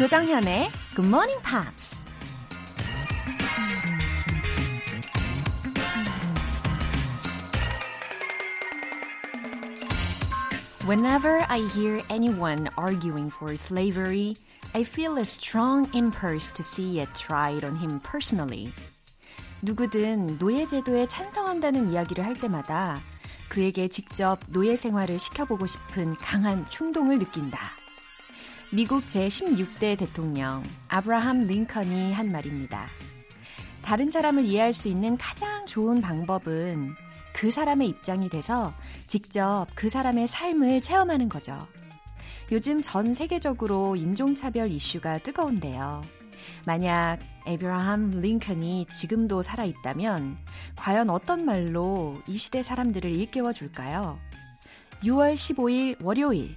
조정현의 Good Morning Pops. Whenever I hear anyone arguing for slavery, I feel a strong impulse to see it tried on him personally. 누구든 노예 제도에 찬성한다는 이야기를 할 때마다 그에게 직접 노예 생활을 시켜보고 싶은 강한 충동을 느낀다. 미국 제16대 대통령 아브라함 링컨이 한 말입니다. 다른 사람을 이해할 수 있는 가장 좋은 방법은 그 사람의 입장이 돼서 직접 그 사람의 삶을 체험하는 거죠. 요즘 전 세계적으로 인종차별 이슈가 뜨거운데요. 만약 에브라함 링컨이 지금도 살아있다면 과연 어떤 말로 이 시대 사람들을 일깨워 줄까요? 6월 15일 월요일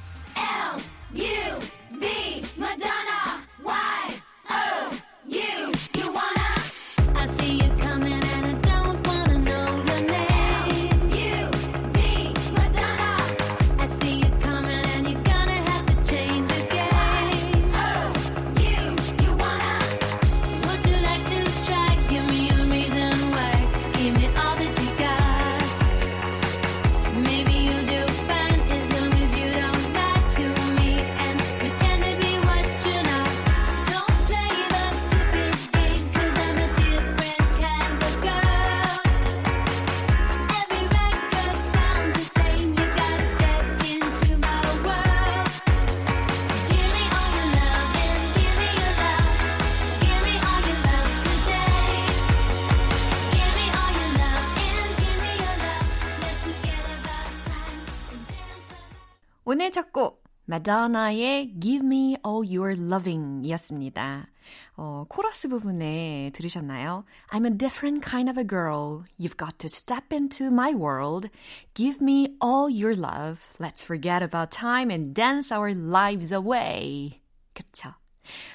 첫 곡, 마더나의 Give Me All Your Loving 이었습니다. 어, 코러스 부분에 들으셨나요? I'm a different kind of a girl. You've got to step into my world. Give me all your love. Let's forget about time and dance our lives away. 그쵸?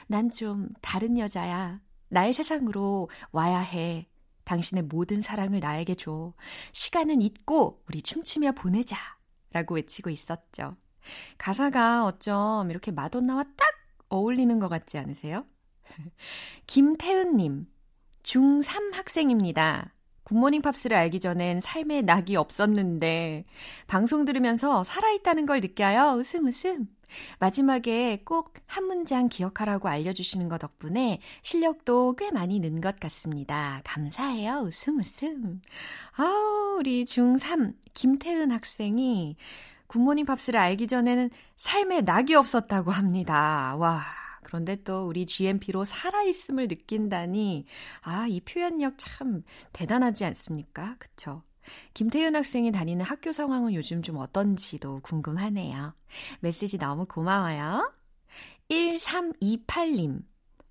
난 좀 다른 여자야. 나의 세상으로 와야 해. 당신의 모든 사랑을 나에게 줘. 시간은 잊고 우리 춤추며 보내자. 라고 외치고 있었죠. 가사가 어쩜 이렇게 마돈나와 딱 어울리는 것 같지 않으세요? 김태은님, 중3 학생입니다. 굿모닝 팝스를 알기 전엔 삶에 낙이 없었는데, 방송 들으면서 살아있다는 걸 느껴요. 웃음 웃음. 마지막에 꼭 한 문장 기억하라고 알려주시는 것 덕분에 실력도 꽤 많이 는 것 같습니다. 감사해요. 웃음 웃음. 아우, 우리 중3 김태은 학생이 굿모닝 팝스를 알기 전에는 삶에 낙이 없었다고 합니다. 와. 그런데 또 우리 GMP로 살아있음을 느낀다니, 아, 이 표현력 참 대단하지 않습니까? 그쵸? 김태윤 학생이 다니는 학교 상황은 요즘 좀 어떤지도 궁금하네요. 메시지 너무 고마워요. 1328님.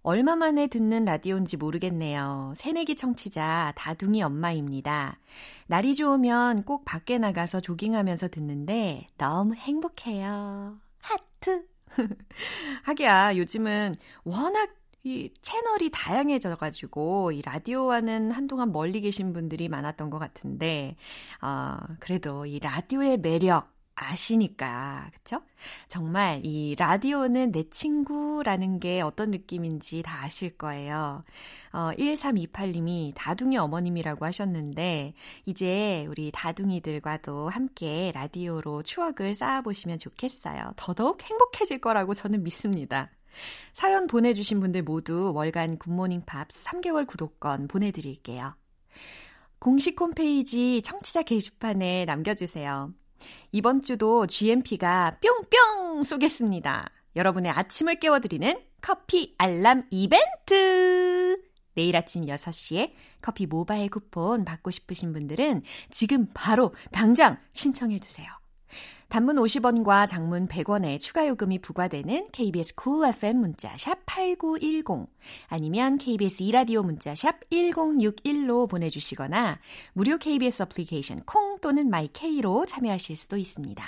얼마 만에 듣는 라디오인지 모르겠네요. 새내기 청취자 다둥이 엄마입니다. 날이 좋으면 꼭 밖에 나가서 조깅하면서 듣는데 너무 행복해요. 하트. 하기야 요즘은 워낙 이 채널이 다양해져가지고 이 라디오와는 한동안 멀리 계신 분들이 많았던 것 같은데 어, 그래도 이 라디오의 매력 아시니까, 그쵸? 정말 이 라디오는 내 친구라는 게 어떤 느낌인지 다 아실 거예요. 어, 1328님이 다둥이 어머님이라고 하셨는데, 이제 우리 다둥이들과도 함께 라디오로 추억을 쌓아보시면 좋겠어요. 더더욱 행복해질 거라고 저는 믿습니다. 사연 보내주신 분들 모두 월간 굿모닝 팝 3개월 구독권 보내드릴게요. 공식 홈페이지 청취자 게시판에 남겨주세요. 이번 주도 GMP가 뿅뿅 쏘겠습니다. 여러분의 아침을 깨워드리는 커피 알람 이벤트! 내일 아침 6시에 커피 모바일 쿠폰 받고 싶으신 분들은 지금 바로 당장 신청해주세요. 단문 50원과 장문 100원의 추가 요금이 부과되는 KBS Cool FM 문자 샵 8910 아니면 KBS 2라디오 문자 샵 1061로 보내 주시거나 무료 KBS 어플리케이션 콩 또는 마이케이로 참여하실 수도 있습니다.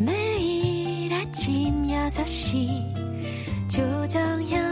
매일 아침 6시 조정현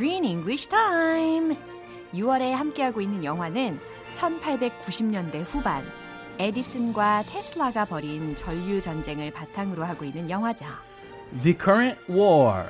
Screen English Time. 6월에 함께하고 있는 영화는 1890년대 후반 에디슨과 테슬라가 벌인 전류 전쟁을 바탕으로 하고 있는 영화죠. The current war.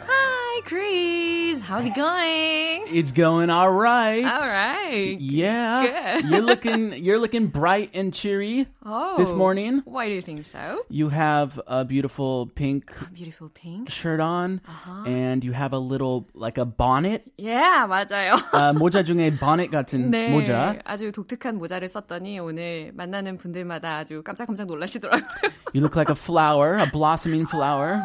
Hi, Chris. How's it going? It's going all right. All right. Yeah. Good. you're looking you're looking bright and cheery Oh. this morning. Why do you think so? You have a beautiful pink Beautiful pink. shirt on and you have a little like a bonnet. Yeah, 맞아요. 아, 모자 중에 bonnet 같은 네, 모자. 아주 독특한 모자를 썼더니 오늘 만나는 분들마다 아주 깜짝깜짝 놀라시더라고요. You look like a flower, a blossoming flower.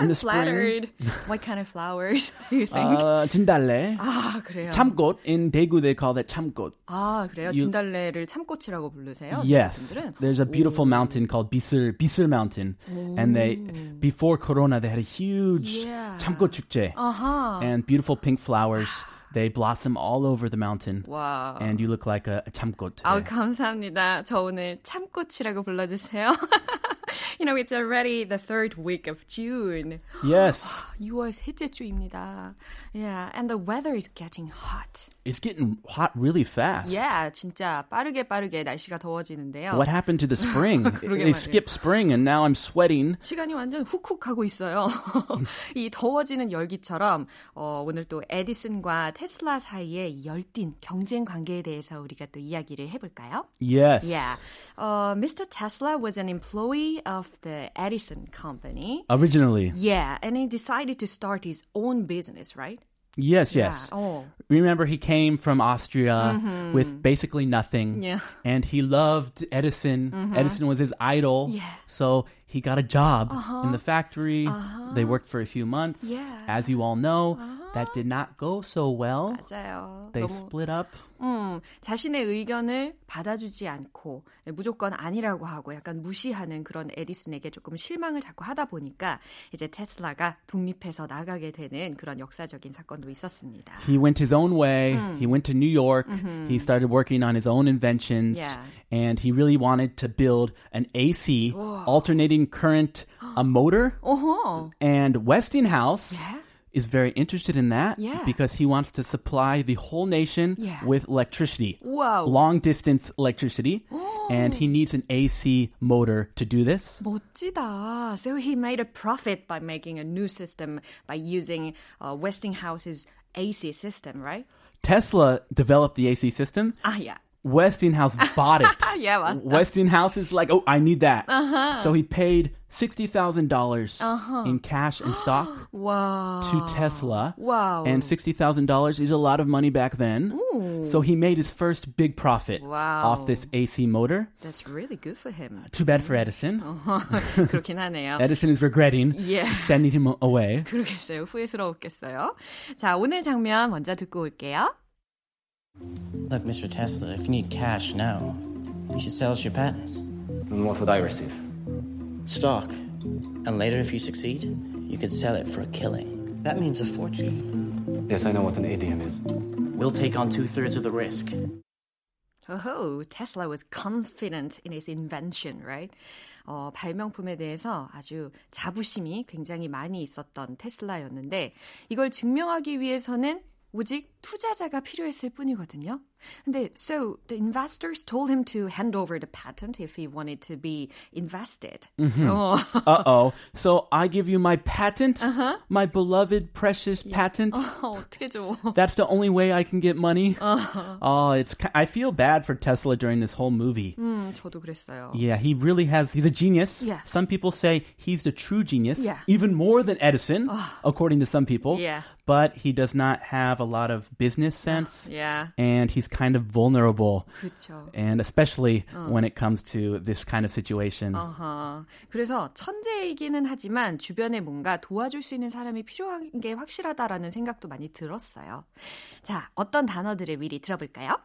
I'm In the spring. flattered. What kind of flowers do you think? 어, 진달래. 아, 그래요. 참꽃. In Daegu they call that 참꽃. 아, 그래요? You- 진달래를 참꽃이라고 부르세요? Yes, 분들은? there's a beautiful mountain called Bisur Bisur Mountain, and they before Corona they had a huge Yeah. 참꽃 축제 아하. and beautiful pink flowers. They blossom all over the mountain, 와. and you look like a, a 참꽃. 아우, today. 감사합니다. 저 오늘 참꽃이라고 불러주세요. you know, it's already the third week of June. Yes, 6월 셋째 주입니다. Yeah, and the weather is getting hot. it's getting hot really fast. Yeah, 진짜 빠르게 빠르게 날씨가 더워지는데요. What happened to the spring? 그러게 they 말이에요. skipped spring, and now I'm sweating. 시간이 완전 훅훅 하고 있어요. 이 더워지는 열기처럼 어, 오늘 또 에디슨과 테슬라 사이의 열띤 경쟁 관계에 대해서 우리가 또 이야기를 해볼까요? Yes. Yeah. Uh, Mr. Tesla was an employee of the Edison company. Originally, Yeah, and he decided to start his own business, right? Yes, yes. Oh. Remember, he came from Austria mm-hmm. with basically nothing. Yeah. And he loved Edison. Mm-hmm. Edison was his idol. Yeah. So he got a job in uh-huh. the factory. They uh-huh. worked for a few months. Yeah. As you all know, uh-huh that did not go so well. 맞아요. They 너무 split up. 음, 자신의 의견을 받아주지 않고 무조건 아니라고 하고 약간 무시하는 그런 에디슨에게 조금 실망을 자꾸 하다 보니까 이제 테슬라가 독립해서 나가게 되는 그런 역사적인 사건도 있었습니다. He went his own way. He went to New York. He started working on his own inventions. Yeah. And he really wanted to build an AC, alternating current, a motor. 어허. And Westinghouse Yeah. is very interested in that Yeah. because he wants to supply the whole nation Yeah. with electricity, 와우. long distance electricity, and he needs an AC motor to do this. 멋지다. So he made a profit by making a new system by using uh, Westinghouse's AC system, right? Tesla developed the AC system. 아, yeah. Westinghouse bought it. Yeah, 맞다. Westinghouse is like, oh, I need that. So he paid sixty dollars in cash and stock 와. to Tesla. Wow. And $60,000 is a lot of money back then. So he made his first big profit Wow. off this AC motor. That's really good for him. Too bad for Edison. 그렇긴 하네요. Edison is regretting Yeah. sending him away. 그러겠어요. 후회스러웠겠어요. 자, 오늘 장면 먼저 듣고 올게요. Look, Mr. Tesla, if you need cash now, you should sell us your patents. And what would I receive? Stock. And later, if you succeed, you could sell it for a killing. That means a fortune. Yes, I know what an ATM is. We'll take on two thirds of the risk. Oh, Tesla was confident in his invention, right? 어, 발명품에 대해서 아주 자부심이 굉장히 많이 있었던 테슬라였는데 이걸 증명하기 위해서는 오직 투자자가 필요했을 뿐이거든요. 근데 so the investors told him to hand over the patent if he wanted to be invested. 어, Uh oh. So I give you my patent, my beloved, precious patent. 어떻게 줘? That's the only way I can get money. Oh, it's. ki- I feel bad for Tesla during this whole movie. 음, 저도 그랬어요. Yeah, he really has. He's a genius. Yeah. Some people say he's the true genius. Yeah. Even more than Edison, according to some people. Yeah. But he does not have a lot of business sense. Yeah. And he's kind of vulnerable. 그렇죠. And especially when it comes to this kind of situation. 어허. 그래서 천재이기는 하지만 주변에 뭔가 도와줄 수 있는 사람이 필요한 게 확실하다라는 생각도 많이 들었어요. 자, 어떤 단어들을 미리 들어볼까요?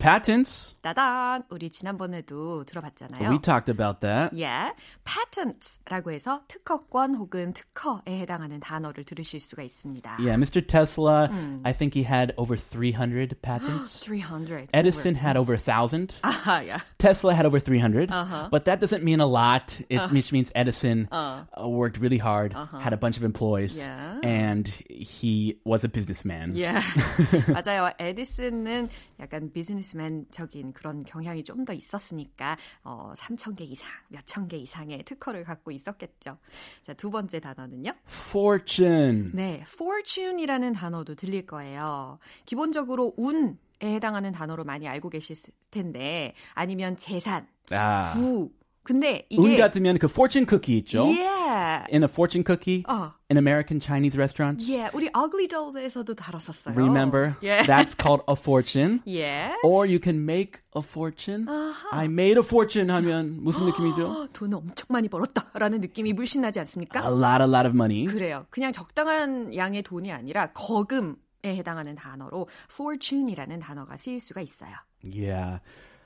Patents. 따단! 우리 지난번에도 들어봤잖아요. We talked about that. Yeah. patents라고 해서 특허권 혹은 특허에 해당하는 단어를 들으실 수가 있습니다. Yeah, Mr. Tesla, I think he had over 300 patents. 300. Edison had over 1,000. 아하, 야. Tesla had over 300. But that doesn't mean a lot. It just means Edison uh, worked really hard, had a bunch of employees, Yeah. and he was a businessman. 예. 맞아요. 에디슨은 약간 비즈니스 맨적인 그런 경향이 좀 더 있었으니까 어, 3천 개 이상, 몇천 개 이상의 특허를 갖고 있었겠죠. 자, 두 번째 단어는요. Fortune. 네, fortune이라는 단어도 들릴 거예요. 기본적으로 운 에 해당하는 단어로 많이 알고 계실 텐데 아니면 재산, Ah. 부. 근데 운 이게 같으면 그 fortune cookie 있죠? Yeah. In a fortune cookie 어. in American Chinese restaurants. Yeah, 우리 Ugly Dolls에서도 다뤘었어요. Remember? Yeah. That's called a fortune. yeah. Or you can make a fortune. I made a fortune 하면 무슨 느낌이죠? 돈을 엄청 많이 벌었다라는 느낌이 물씬 나지 않습니까? A lot, a lot of money. 그래요. 그냥 적당한 양의 돈이 아니라 거금에 해당하는 단어로 fortune이라는 단어가 쓰일 수가 있어요. Yeah.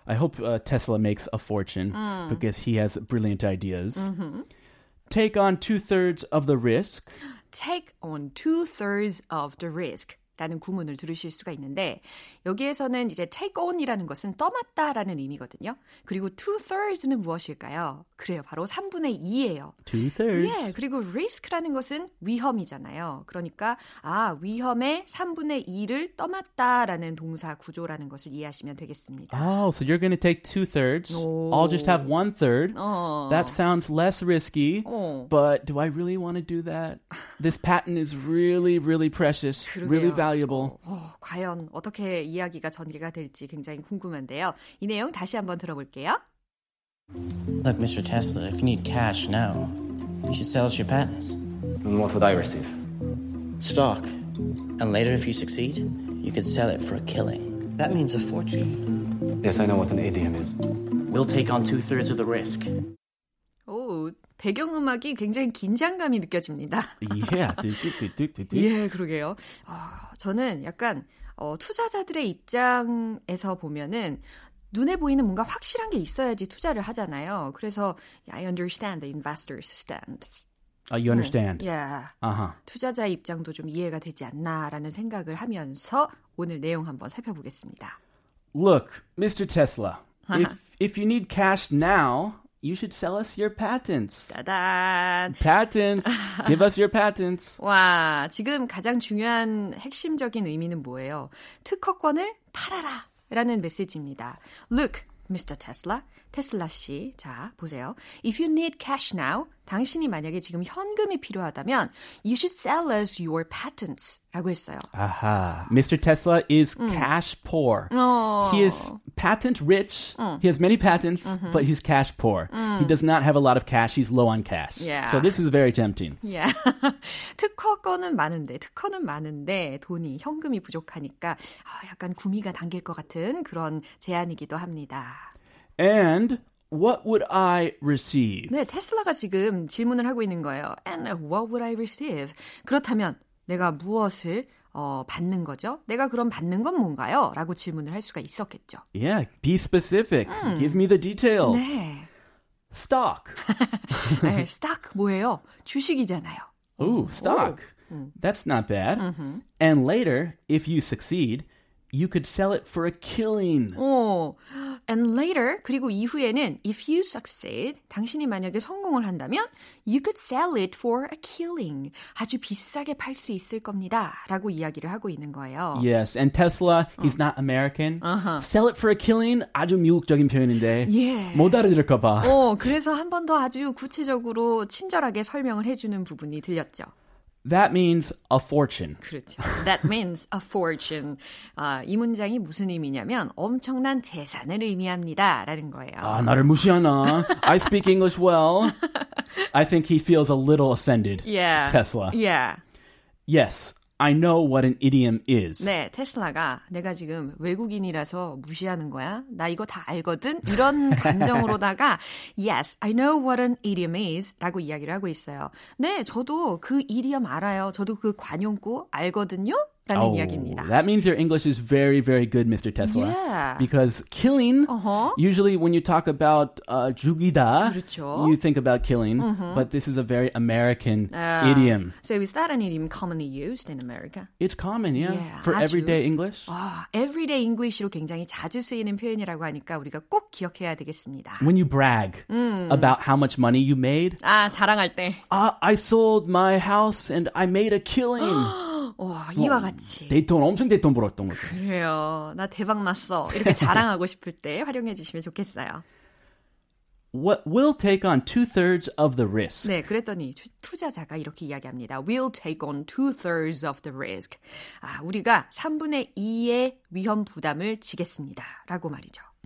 I hope uh, Tesla makes a fortune because he has brilliant ideas. Take on two thirds of the risk. take on two-thirds of the risk. 라는 구문을 들으실 수가 있는데 여기에서는 이제 take on이라는 것은 떠맡다라는 의미거든요. 그리고 two-thirds는 무엇일까요? 그래요. 바로 3분의 2예요. Two thirds. 예, 그리고 risk라는 것은 위험이잖아요. 그러니까 아 위험의 3분의 2를 떠맡다라는 동사 구조라는 것을 이해하시면 되겠습니다. Oh, so you're going to take two thirds. I'll just have one third. 어. That sounds less risky. 어. But do I really want to do that? This patent is really, really precious, really 그러게요. valuable. 어, 과연 어떻게 이야기가 전개가 될지 굉장히 궁금한데요. 이 내용 다시 한번 들어볼게요. Look, Mr. Tesla, if you need cash now, you should sell us your patents. And what would I receive? Stock. And later, if you succeed, you could sell it for a killing. That means a fortune. Yes, I know what an ADM is. We'll take on two thirds of the risk. 오, 배경음악이 굉장히 긴장감이 느껴집니다. Yeah. do, do, do. 예, 그러게요. 아, 저는 약간 어, 투자자들의 입장에서 보면은 눈에 보이는 뭔가 확실한 게 있어야지 투자를 하잖아요. 그래서 I understand the investor's stance. Oh, you understand? Yeah. Uh huh. 투자자의 입장도 좀 이해가 되지 않나라는 생각을 하면서 오늘 내용 한번 살펴보겠습니다. Look, Mr. Tesla, if, if you need cash now, you should sell us your patents. 짜잔! Patents. Give us your patents. 와, 지금 가장 중요한 핵심적인 의미는 뭐예요? 특허권을 팔아라! 라는 메시지입니다. Look, Mr. Tesla. 테슬라 씨. 자, 보세요. If you need cash now, 당신이 만약에 지금 현금이 필요하다면 you should sell us your patents. 라고 했어요. Aha. Mr. Tesla is cash poor. 어. He is patent rich. He has many patents, but he's cash poor. He does not have a lot of cash. He's low on cash. Yeah. So this is very tempting. Yeah. 특허권은 많은데, 특허는 많은데 돈이 현금이 부족하니까 아, 약간 구미가 당길 것 같은 그런 제안이기도 합니다. And what would I receive? 네, 테슬라가 지금 질문을 하고 있는 거예요. And what would I receive? 그렇다면 내가 무엇을 어, 받는 거죠? 내가 그럼 받는 건 뭔가요? 라고 질문을 할 수가 있었겠죠. Yeah, be specific. Give me the details. 네. Stock. 네, stock 뭐예요? 주식이잖아요. Ooh, stock. That's not bad. And later, if you succeed, you could sell it for a killing. 오, and later 그리고 이후에는 if you succeed 당신이 만약에 성공을 한다면 you could sell it for a killing 아주 비싸게 팔 수 있을 겁니다라고 이야기를 하고 있는 거예요. Yes, and Tesla, he's not American. Sell it for a killing. 아주 미국적인 표현인데 예. 못 알아들을까 봐. 어, 그래서 한 번 더 아주 구체적으로 친절하게 설명을 해 주는 부분이 들렸죠. That means a fortune. 그렇죠. That means a fortune. 아, 이 문장이 무슨 의미냐면 엄청난 재산을 의미합니다. 라는 거예요. 아, 나를 무시하나? I speak English well. I think he feels a little offended. yeah. Tesla. Yeah. Yes, I know what an idiom is. 네, 테슬라가 내가 지금 외국인이라서 무시하는 거야. 나 이거 다 알거든. 이런 감정으로다가 Yes, I know what an idiom is.라고 이야기를 하고 있어요. 네, 저도 그 idiom 알아요. 저도 그 관용구 알거든요. 라는 Oh, 이야기입니다. that means your English is very, very good, Mr. Tesla. Yeah. Because killing, Uh-huh. usually when you talk about uh, 죽이다, 그렇죠. you think about killing, but this is a very American Uh, idiom. So is that an idiom commonly used in America? It's common, yeah, Yeah, for 아주. everyday English. 아, everyday English로 굉장히 자주 쓰이는 표현이라고 하니까 우리가 꼭 기억해야 되겠습니다. When you brag about how much money you made, 아, 자랑할 때. uh, I sold my house and I made a killing. 와, 이와 같이. 데이톤 엄청 데이톤 벌었던 거죠. 그래요. 나 대박 났어. 이렇게 자랑하고 싶을 때 활용해 주시면 좋겠어요. We'll take on two thirds of the risk? 네, 그랬더니 투, 투자자가 이렇게 이야기합니다. We'll take on two thirds of the risk. 아, 우리가 3분의 2의 위험 부담을 지겠습니다. 라고 말이죠.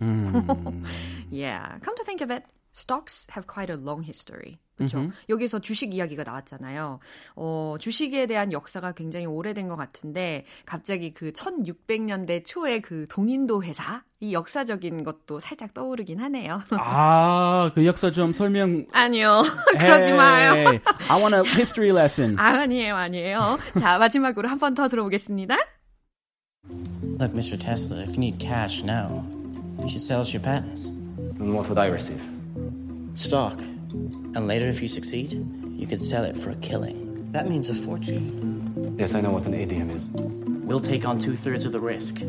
yeah, come to think of it, stocks have quite a long history. 그렇죠. 여기서 주식 이야기가 나왔잖아요. 어, 주식에 대한 역사가 굉장히 오래된 것 같은데 갑자기 그 1600년대 초에 그 동인도 회사 이 역사적인 것도 살짝 떠오르긴 하네요. 아, 그 역사 좀 설명. 아니요. 그러지 마요. I want a history lesson. 아, 아니에요, 아니에요. 자, 마지막으로 한 번 더 들어보겠습니다. Look, Mr. Tesla, if you need cash now, you should sell us your patents. And what would I receive? Stock. And later, if you succeed, you could sell it for a killing. That means a fortune. Yes, I know what an idiom is. We'll take on two thirds of the risk.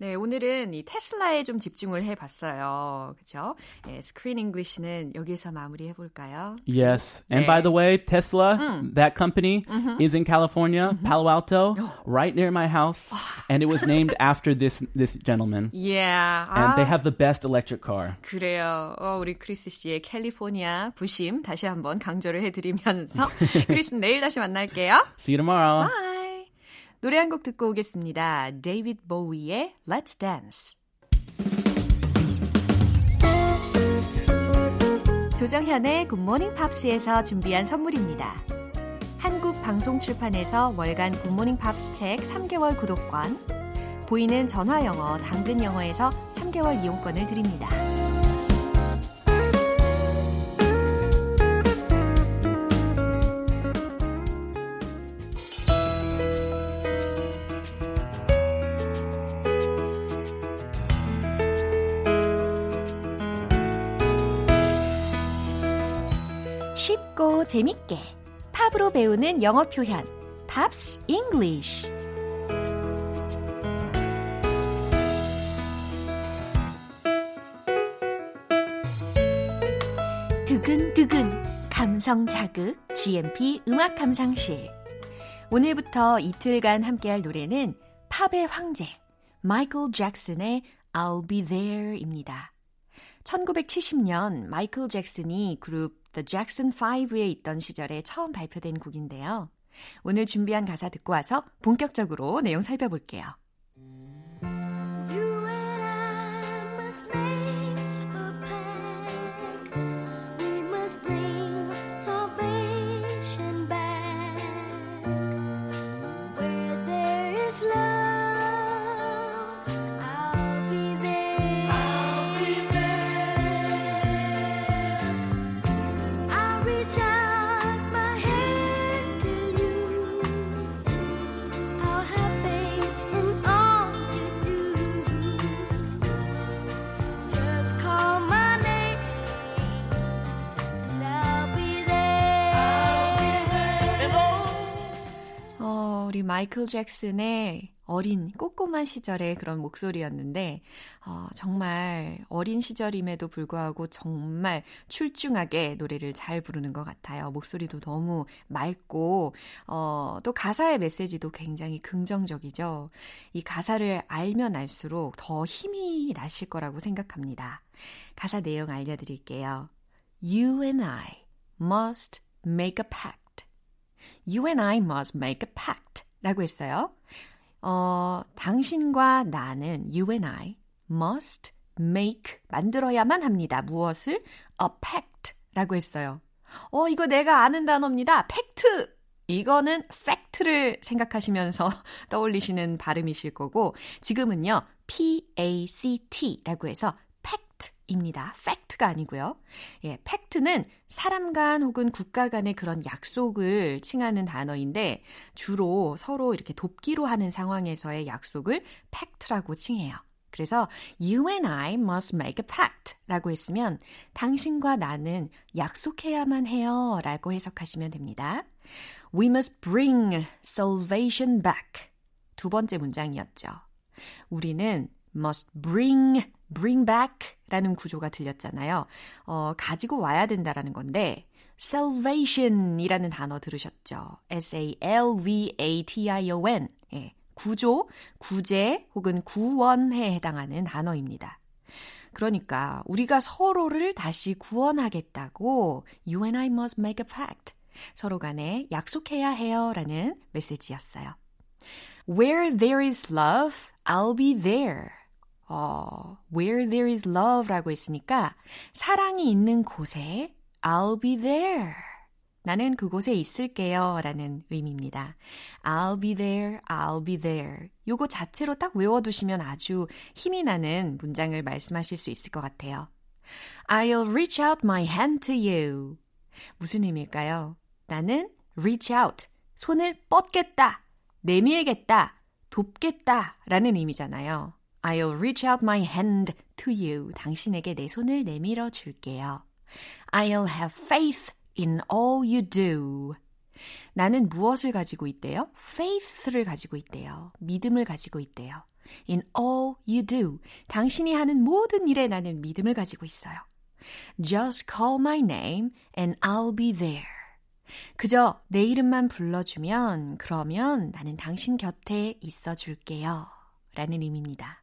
네, 오늘은 이 테슬라에 좀 집중을 해봤어요. 그죠? 예, 스크린 잉글리시는 여기서 마무리해 볼까요? Yes. And 네. by the way, Tesla, that company is in California, Palo Alto, right near my house, and it was named after this this gentleman. Yeah. And 아, they have the best electric car. 그래요. 어, 우리 크리스 씨의 캘리포니아 부심 다시 한번 강조를 해드리면서 크리스 내일 다시 만날게요. See you tomorrow. Bye. 노래 한 곡 듣고 오겠습니다. 데이비드 보위의 Let's Dance. 조정현의 굿모닝 팝스에서 준비한 선물입니다. 한국 방송 출판에서 월간 굿모닝 팝스 책 3개월 구독권, 보이는 전화 영어, 당근 영어에서 3개월 이용권을 드립니다. 재밌게 팝으로 배우는 영어 표현 Pops English 두근두근 감성 자극 GMP 음악 감상실 오늘부터 이틀간 함께할 노래는 팝의 황제 마이클 잭슨의 I'll Be There입니다. 1970년 마이클 잭슨이 그룹 The Jackson 5에 있던 시절에 처음 발표된 곡인데요. 오늘 준비한 가사 듣고 와서 본격적으로 내용 살펴볼게요. 마이클 잭슨의 어린 꼬꼬만 시절의 그런 목소리였는데 어, 정말 어린 시절임에도 불구하고 정말 출중하게 노래를 잘 부르는 것 같아요. 목소리도 너무 맑고 어, 또 가사의 메시지도 굉장히 긍정적이죠. 이 가사를 알면 알수록 더 힘이 나실 거라고 생각합니다. 가사 내용 알려드릴게요. You and I must make a pact. You and I must make a pact. 라고 했어요. 어, 당신과 나는, you and I, must make, 만들어야만 합니다. 무엇을? a pact. 라고 했어요. 어, 이거 내가 아는 단어입니다. 팩트. 이거는 팩트를 생각하시면서 떠올리시는 발음이실 거고 지금은요. P-A-C-T라고 해서 입니다. 팩트가 아니고요. 예, 팩트는 사람 간 혹은 국가 간의 그런 약속을 칭하는 단어인데 주로 서로 이렇게 돕기로 하는 상황에서의 약속을 팩트라고 칭해요. 그래서 you and I must make a pact 라고 했으면 당신과 나는 약속해야만 해요 라고 해석하시면 됩니다. We must bring salvation back. 두 번째 문장이었죠. 우리는 must bring, bring back 라는 구조가 들렸잖아요. 어, 가지고 와야 된다라는 건데, salvation 이라는 단어 들으셨죠? S-A-L-V-A-T-I-O-N. 예, 구조, 구제 혹은 구원에 해당하는 단어입니다. 그러니까 우리가 서로를 다시 구원하겠다고 You and I must make a pact. 서로 간에 약속해야 해요 라는 메시지였어요. Where there is love, I'll be there. 어, where there is love 라고 했으니까 사랑이 있는 곳에 I'll be there. 나는 그곳에 있을게요 라는 의미입니다. I'll be there, I'll be there. 요거 자체로 딱 외워두시면 아주 힘이 나는 문장을 말씀하실 수 있을 것 같아요. I'll reach out my hand to you. 무슨 의미일까요? 나는 reach out, 손을 뻗겠다, 내밀겠다, 돕겠다 라는 의미잖아요. I'll reach out my hand to you. 당신에게 내 손을 내밀어 줄게요. I'll have faith in all you do. 나는 무엇을 가지고 있대요? faith를 가지고 있대요. 믿음을 가지고 있대요. in all you do. 당신이 하는 모든 일에 나는 믿음을 가지고 있어요. Just call my name and I'll be there. 그저 내 이름만 불러주면 그러면 나는 당신 곁에 있어 줄게요. 라는 의미입니다.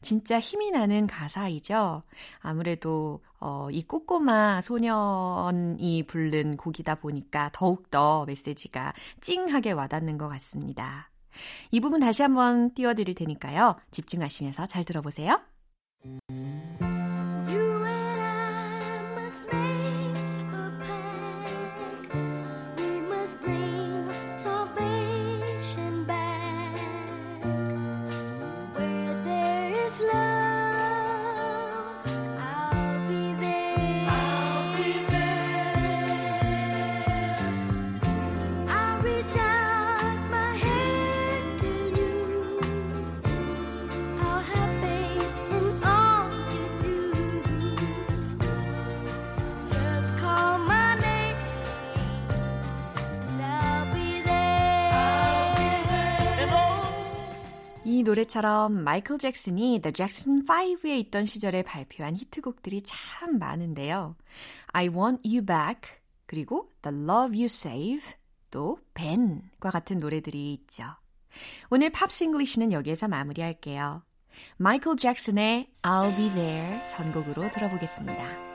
진짜 힘이 나는 가사이죠. 아무래도 어, 이 꼬꼬마 소년이 부른 곡이다 보니까 더욱더 메시지가 찡하게 와닿는 것 같습니다. 이 부분 다시 한번 띄워드릴 테니까요. 집중하시면서 잘 들어보세요. 이 노래처럼 마이클 잭슨이 The Jackson 5에 있던 시절에 발표한 히트곡들이 참 많은데요. I Want You Back, 그리고 The Love You Save, 또 Ben과 같은 노래들이 있죠. 오늘 Pops English는 여기에서 마무리할게요. 마이클 잭슨의 I'll Be There 전곡으로 들어보겠습니다.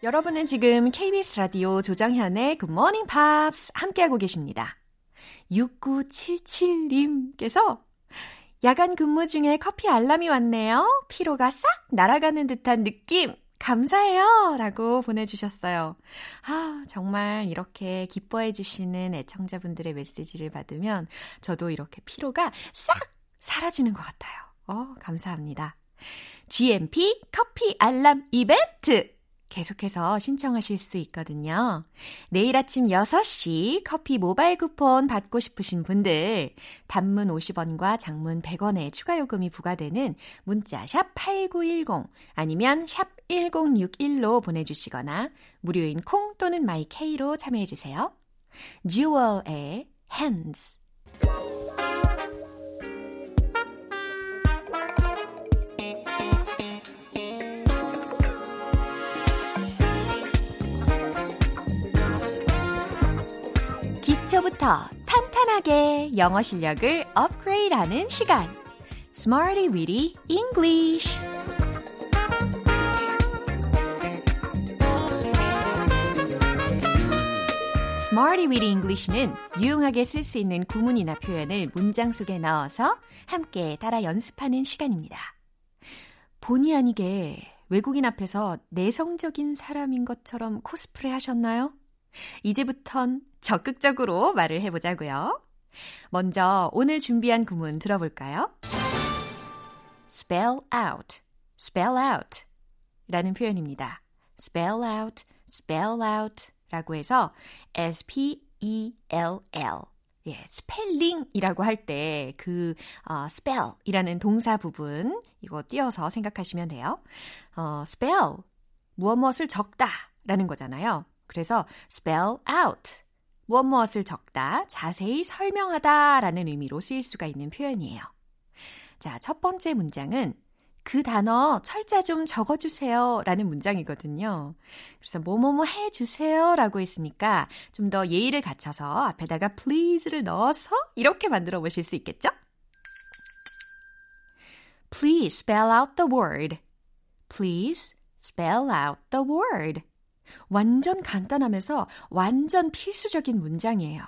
여러분은 지금 KBS 라디오 조정현의 Good Morning Pops 함께하고 계십니다. 6977님께서 야간 근무 중에 커피 알람이 왔네요. 피로가 싹 날아가는 듯한 느낌. 감사해요. 라고 보내주셨어요. 아, 정말 이렇게 기뻐해 주시는 애청자분들의 메시지를 받으면 저도 이렇게 피로가 싹 사라지는 것 같아요. 어, 감사합니다. GMP 커피 알람 이벤트! 계속해서 신청하실 수 있거든요. 내일 아침 6시 커피 모바일 쿠폰 받고 싶으신 분들 단문 50원과 장문 100원의 추가 요금이 부과되는 문자 샵 8910 아니면 샵 1061로 보내주시거나 무료인 콩 또는 마이케이로 참여해주세요. Jewel의 Hands 기초부터 탄탄하게 영어 실력을 업그레이드하는 시간. Smarty Weedy English. Smarty Weedy English는 유용하게 쓸 수 있는 구문이나 표현을 문장 속에 넣어서 함께 따라 연습하는 시간입니다. 본의 아니게 외국인 앞에서 내성적인 사람인 것처럼 코스프레 하셨나요? 이제부턴 적극적으로 말을 해보자고요. 먼저 오늘 준비한 구문 들어볼까요? spell out, spell out 라는 표현입니다. spell out, spell out 라고 해서 S-P-E-L-L 예, 스펠링이라고 할 때그 어, spell이라는 동사 부분 이거 띄어서 생각하시면 돼요. 어, spell 무엇 무엇을 적다 라는 거잖아요. 그래서 spell out 무엇 무엇을 적다, 자세히 설명하다 라는 의미로 쓰일 수가 있는 표현이에요. 자, 첫 번째 문장은 그 단어 철자 좀 적어주세요 라는 문장이거든요. 그래서 뭐뭐뭐 해주세요 라고 했으니까 좀 더 예의를 갖춰서 앞에다가 please를 넣어서 이렇게 만들어 보실 수 있겠죠? Please spell out the word. Please spell out the word. 완전 간단하면서 완전 필수적인 문장이에요.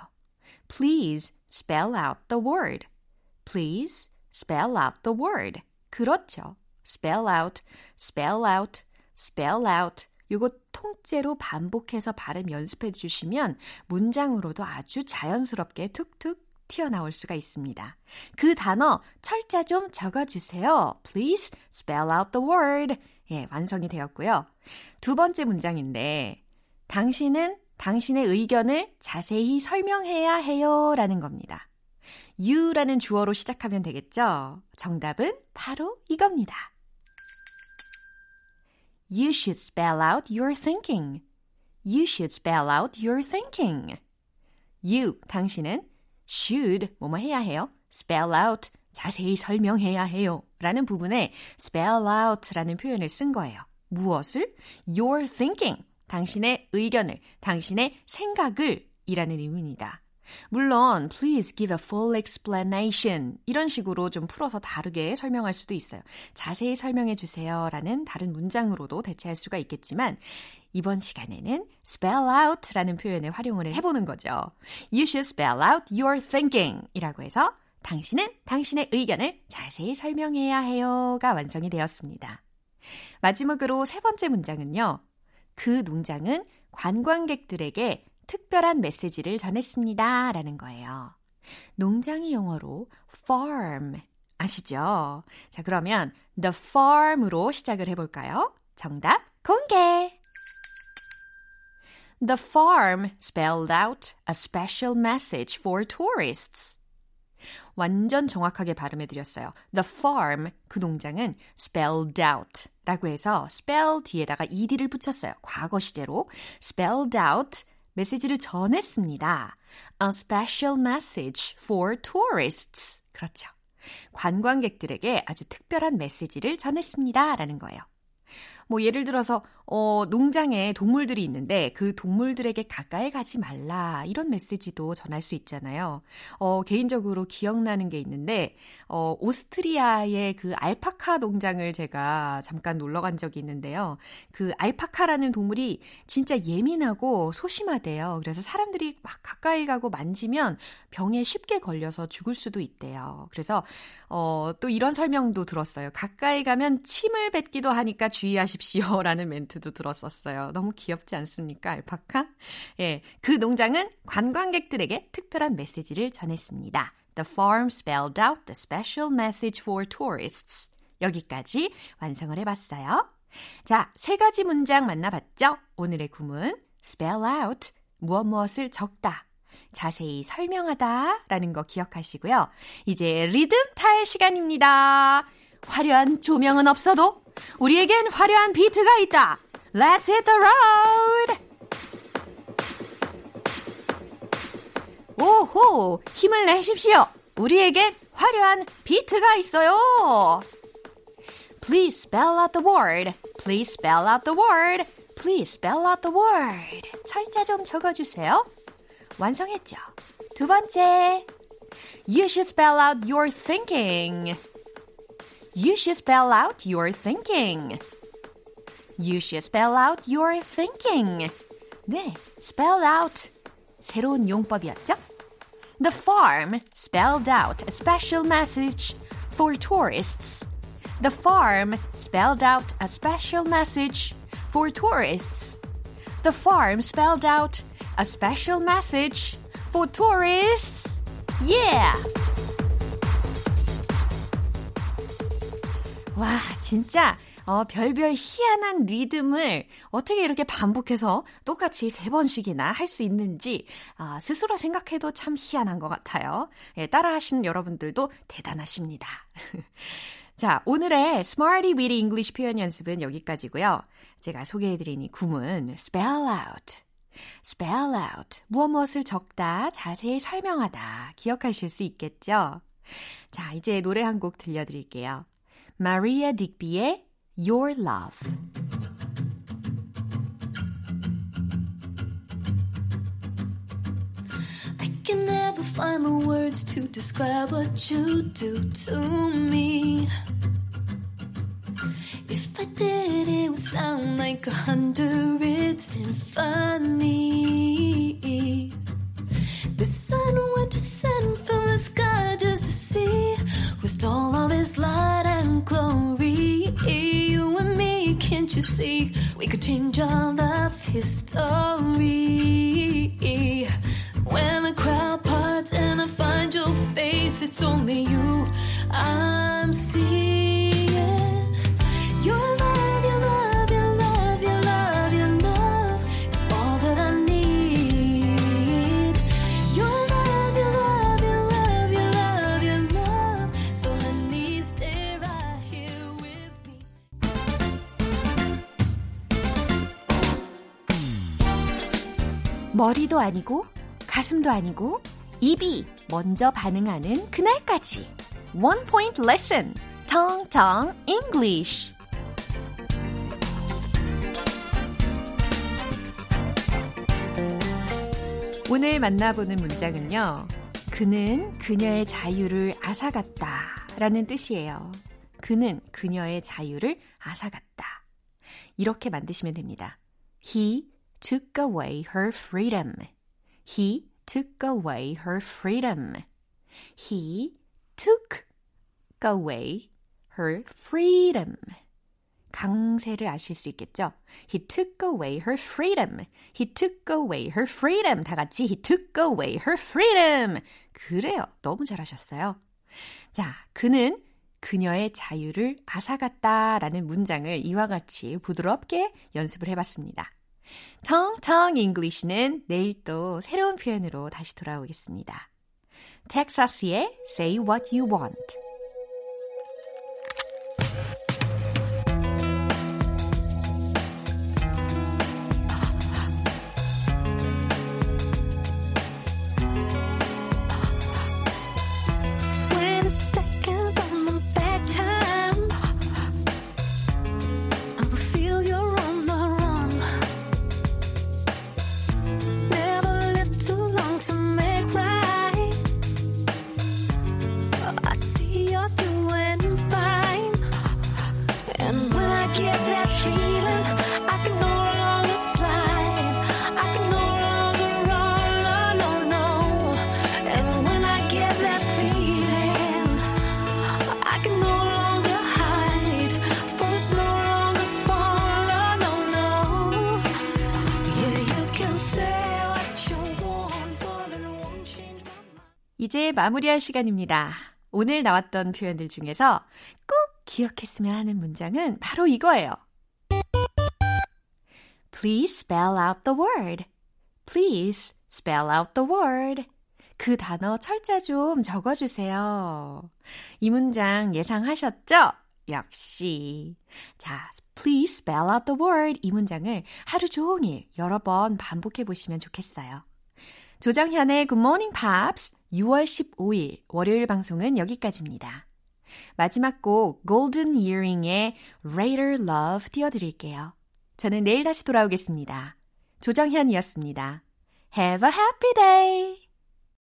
Please spell out the word. Please spell out the word. 그렇죠. spell out, spell out, spell out. 요거 통째로 반복해서 발음 연습해 주시면 문장으로도 아주 자연스럽게 툭툭 튀어나올 수가 있습니다. 그 단어 철자 좀 적어 주세요. Please spell out the word. 예, 완성이 되었고요. 두 번째 문장인데, 당신은 당신의 의견을 자세히 설명해야 해요. 라는 겁니다. you라는 주어로 시작하면 되겠죠? 정답은 바로 이겁니다. You should spell out your thinking. You should spell out your thinking. You, 당신은 should, 뭐뭐 해야 해요. spell out, 자세히 설명해야 해요. 라는 부분에 spell out 라는 표현을 쓴 거예요. 무엇을? Your thinking. 당신의 의견을, 당신의 생각을 이라는 의미입니다. 물론, please give a full explanation. 이런 식으로 좀 풀어서 다르게 설명할 수도 있어요. 자세히 설명해 주세요. 라는 다른 문장으로도 대체할 수가 있겠지만, 이번 시간에는 spell out 라는 표현을 활용을 해보는 거죠. You should spell out your thinking 이라고 해서 당신은 당신의 의견을 자세히 설명해야 해요가 완성이 되었습니다. 마지막으로 세 번째 문장은요. 그 농장은 관광객들에게 특별한 메시지를 전했습니다. 라는 거예요. 농장이 영어로 farm 아시죠? 자, 그러면 the farm으로 시작을 해볼까요? 정답 공개! The farm spelled out a special message for tourists. 완전 정확하게 발음해 드렸어요. The farm, 그 농장은 spelled out 라고 해서 spell 뒤에다가 ed를 붙였어요. 과거 시제로 spelled out 메시지를 전했습니다. A special message for tourists. 그렇죠. 관광객들에게 아주 특별한 메시지를 전했습니다. 라는 거예요. 뭐 예를 들어서 어 농장에 동물들이 있는데 그 동물들에게 가까이 가지 말라 이런 메시지도 전할 수 있잖아요. 어 개인적으로 기억나는 게 있는데 어 오스트리아의 그 알파카 농장을 제가 잠깐 놀러 간 적이 있는데요. 그 알파카라는 동물이 진짜 예민하고 소심하대요. 그래서 사람들이 막 가까이 가고 만지면 병에 쉽게 걸려서 죽을 수도 있대요. 그래서 어, 또 이런 설명도 들었어요. 가까이 가면 침을 뱉기도 하니까 주의하십시오 라는 멘트도 들었었어요. 너무 귀엽지 않습니까, 알파카? 예, 그 농장은 관광객들에게 특별한 메시지를 전했습니다. The farm spelled out the special message for tourists. 여기까지 완성을 해봤어요. 자, 세 가지 문장 만나봤죠? 오늘의 구문 spell out 무엇 무엇을 적다. 자세히 설명하다 라는 거 기억하시고요. 이제 리듬 탈 시간입니다. 화려한 조명은 없어도 우리에겐 화려한 비트가 있다. Let's hit the road! 오호! 힘을 내십시오. 우리에겐 화려한 비트가 있어요. Please spell out the word. Please spell out the word. Please spell out the word. 철자 좀 적어주세요. 완성했죠? 두 번째. You should spell out your thinking. You should spell out your thinking. You should spell out your thinking. 네, spell out. 새로운 용법이었죠? The farm spelled out a special message for tourists. The farm spelled out a special message for tourists. The farm spelled out a special message for tourists. Yeah! 와, 진짜 어, 별별 희한한 리듬을 어떻게 이렇게 반복해서 똑같이 세 번씩이나 할 수 있는지 아, 스스로 생각해도 참 희한한 것 같아요. 예, 따라 하시는 여러분들도 대단하십니다. 자, 오늘의 Smarty Weedy English 표현 연습은 여기까지고요. 제가 소개해드린 이 구문 spell out. spell out. 무엇 무엇을 적다, 자세히 설명하다. 기억하실 수 있겠죠? 자, 이제 노래 한 곡 들려드릴게요. 마리아 딕비의 Your Love. I can never find the words to describe what you do to me. I did, it would sound like a hundred symphony. The sun went to send from the sky just to see with all of his light and glory. You and me, can't you see? We could change all of history. 머리도 아니고 가슴도 아니고 입이 먼저 반응하는 그날까지 One Point Lesson 텅텅 English 오늘 만나보는 문장은요. 그는 그녀의 자유를 앗아갔다 라는 뜻이에요. 그는 그녀의 자유를 앗아갔다. 이렇게 만드시면 됩니다. He took away her freedom. He took away her freedom. He took away her freedom. 강세를 아실 수 있겠죠? He took away her freedom. He took away her freedom. 다 같이 He took away her freedom. 그래요. 너무 잘하셨어요. 자, 그는 그녀의 자유를 앗아갔다라는 문장을 이와 같이 부드럽게 연습을 해봤습니다. 텅텅 English는 내일 또 새로운 표현으로 다시 돌아오겠습니다. 텍사스의 Say What You Want. 이제 마무리할 시간입니다. 오늘 나왔던 표현들 중에서 꼭 기억했으면 하는 문장은 바로 이거예요. Please spell out the word. Please spell out the word. 그 단어 철자 좀 적어주세요. 이 문장 예상하셨죠? 역시. 자, please spell out the word. 이 문장을 하루 종일 여러 번 반복해 보시면 좋겠어요. 조정현의 Good Morning Pops 6월 15일 월요일 방송은 여기까지입니다. 마지막 곡 Golden Earring의 Raider Love 띄워드릴게요. 저는 내일 다시 돌아오겠습니다. 조정현이었습니다. Have a happy day!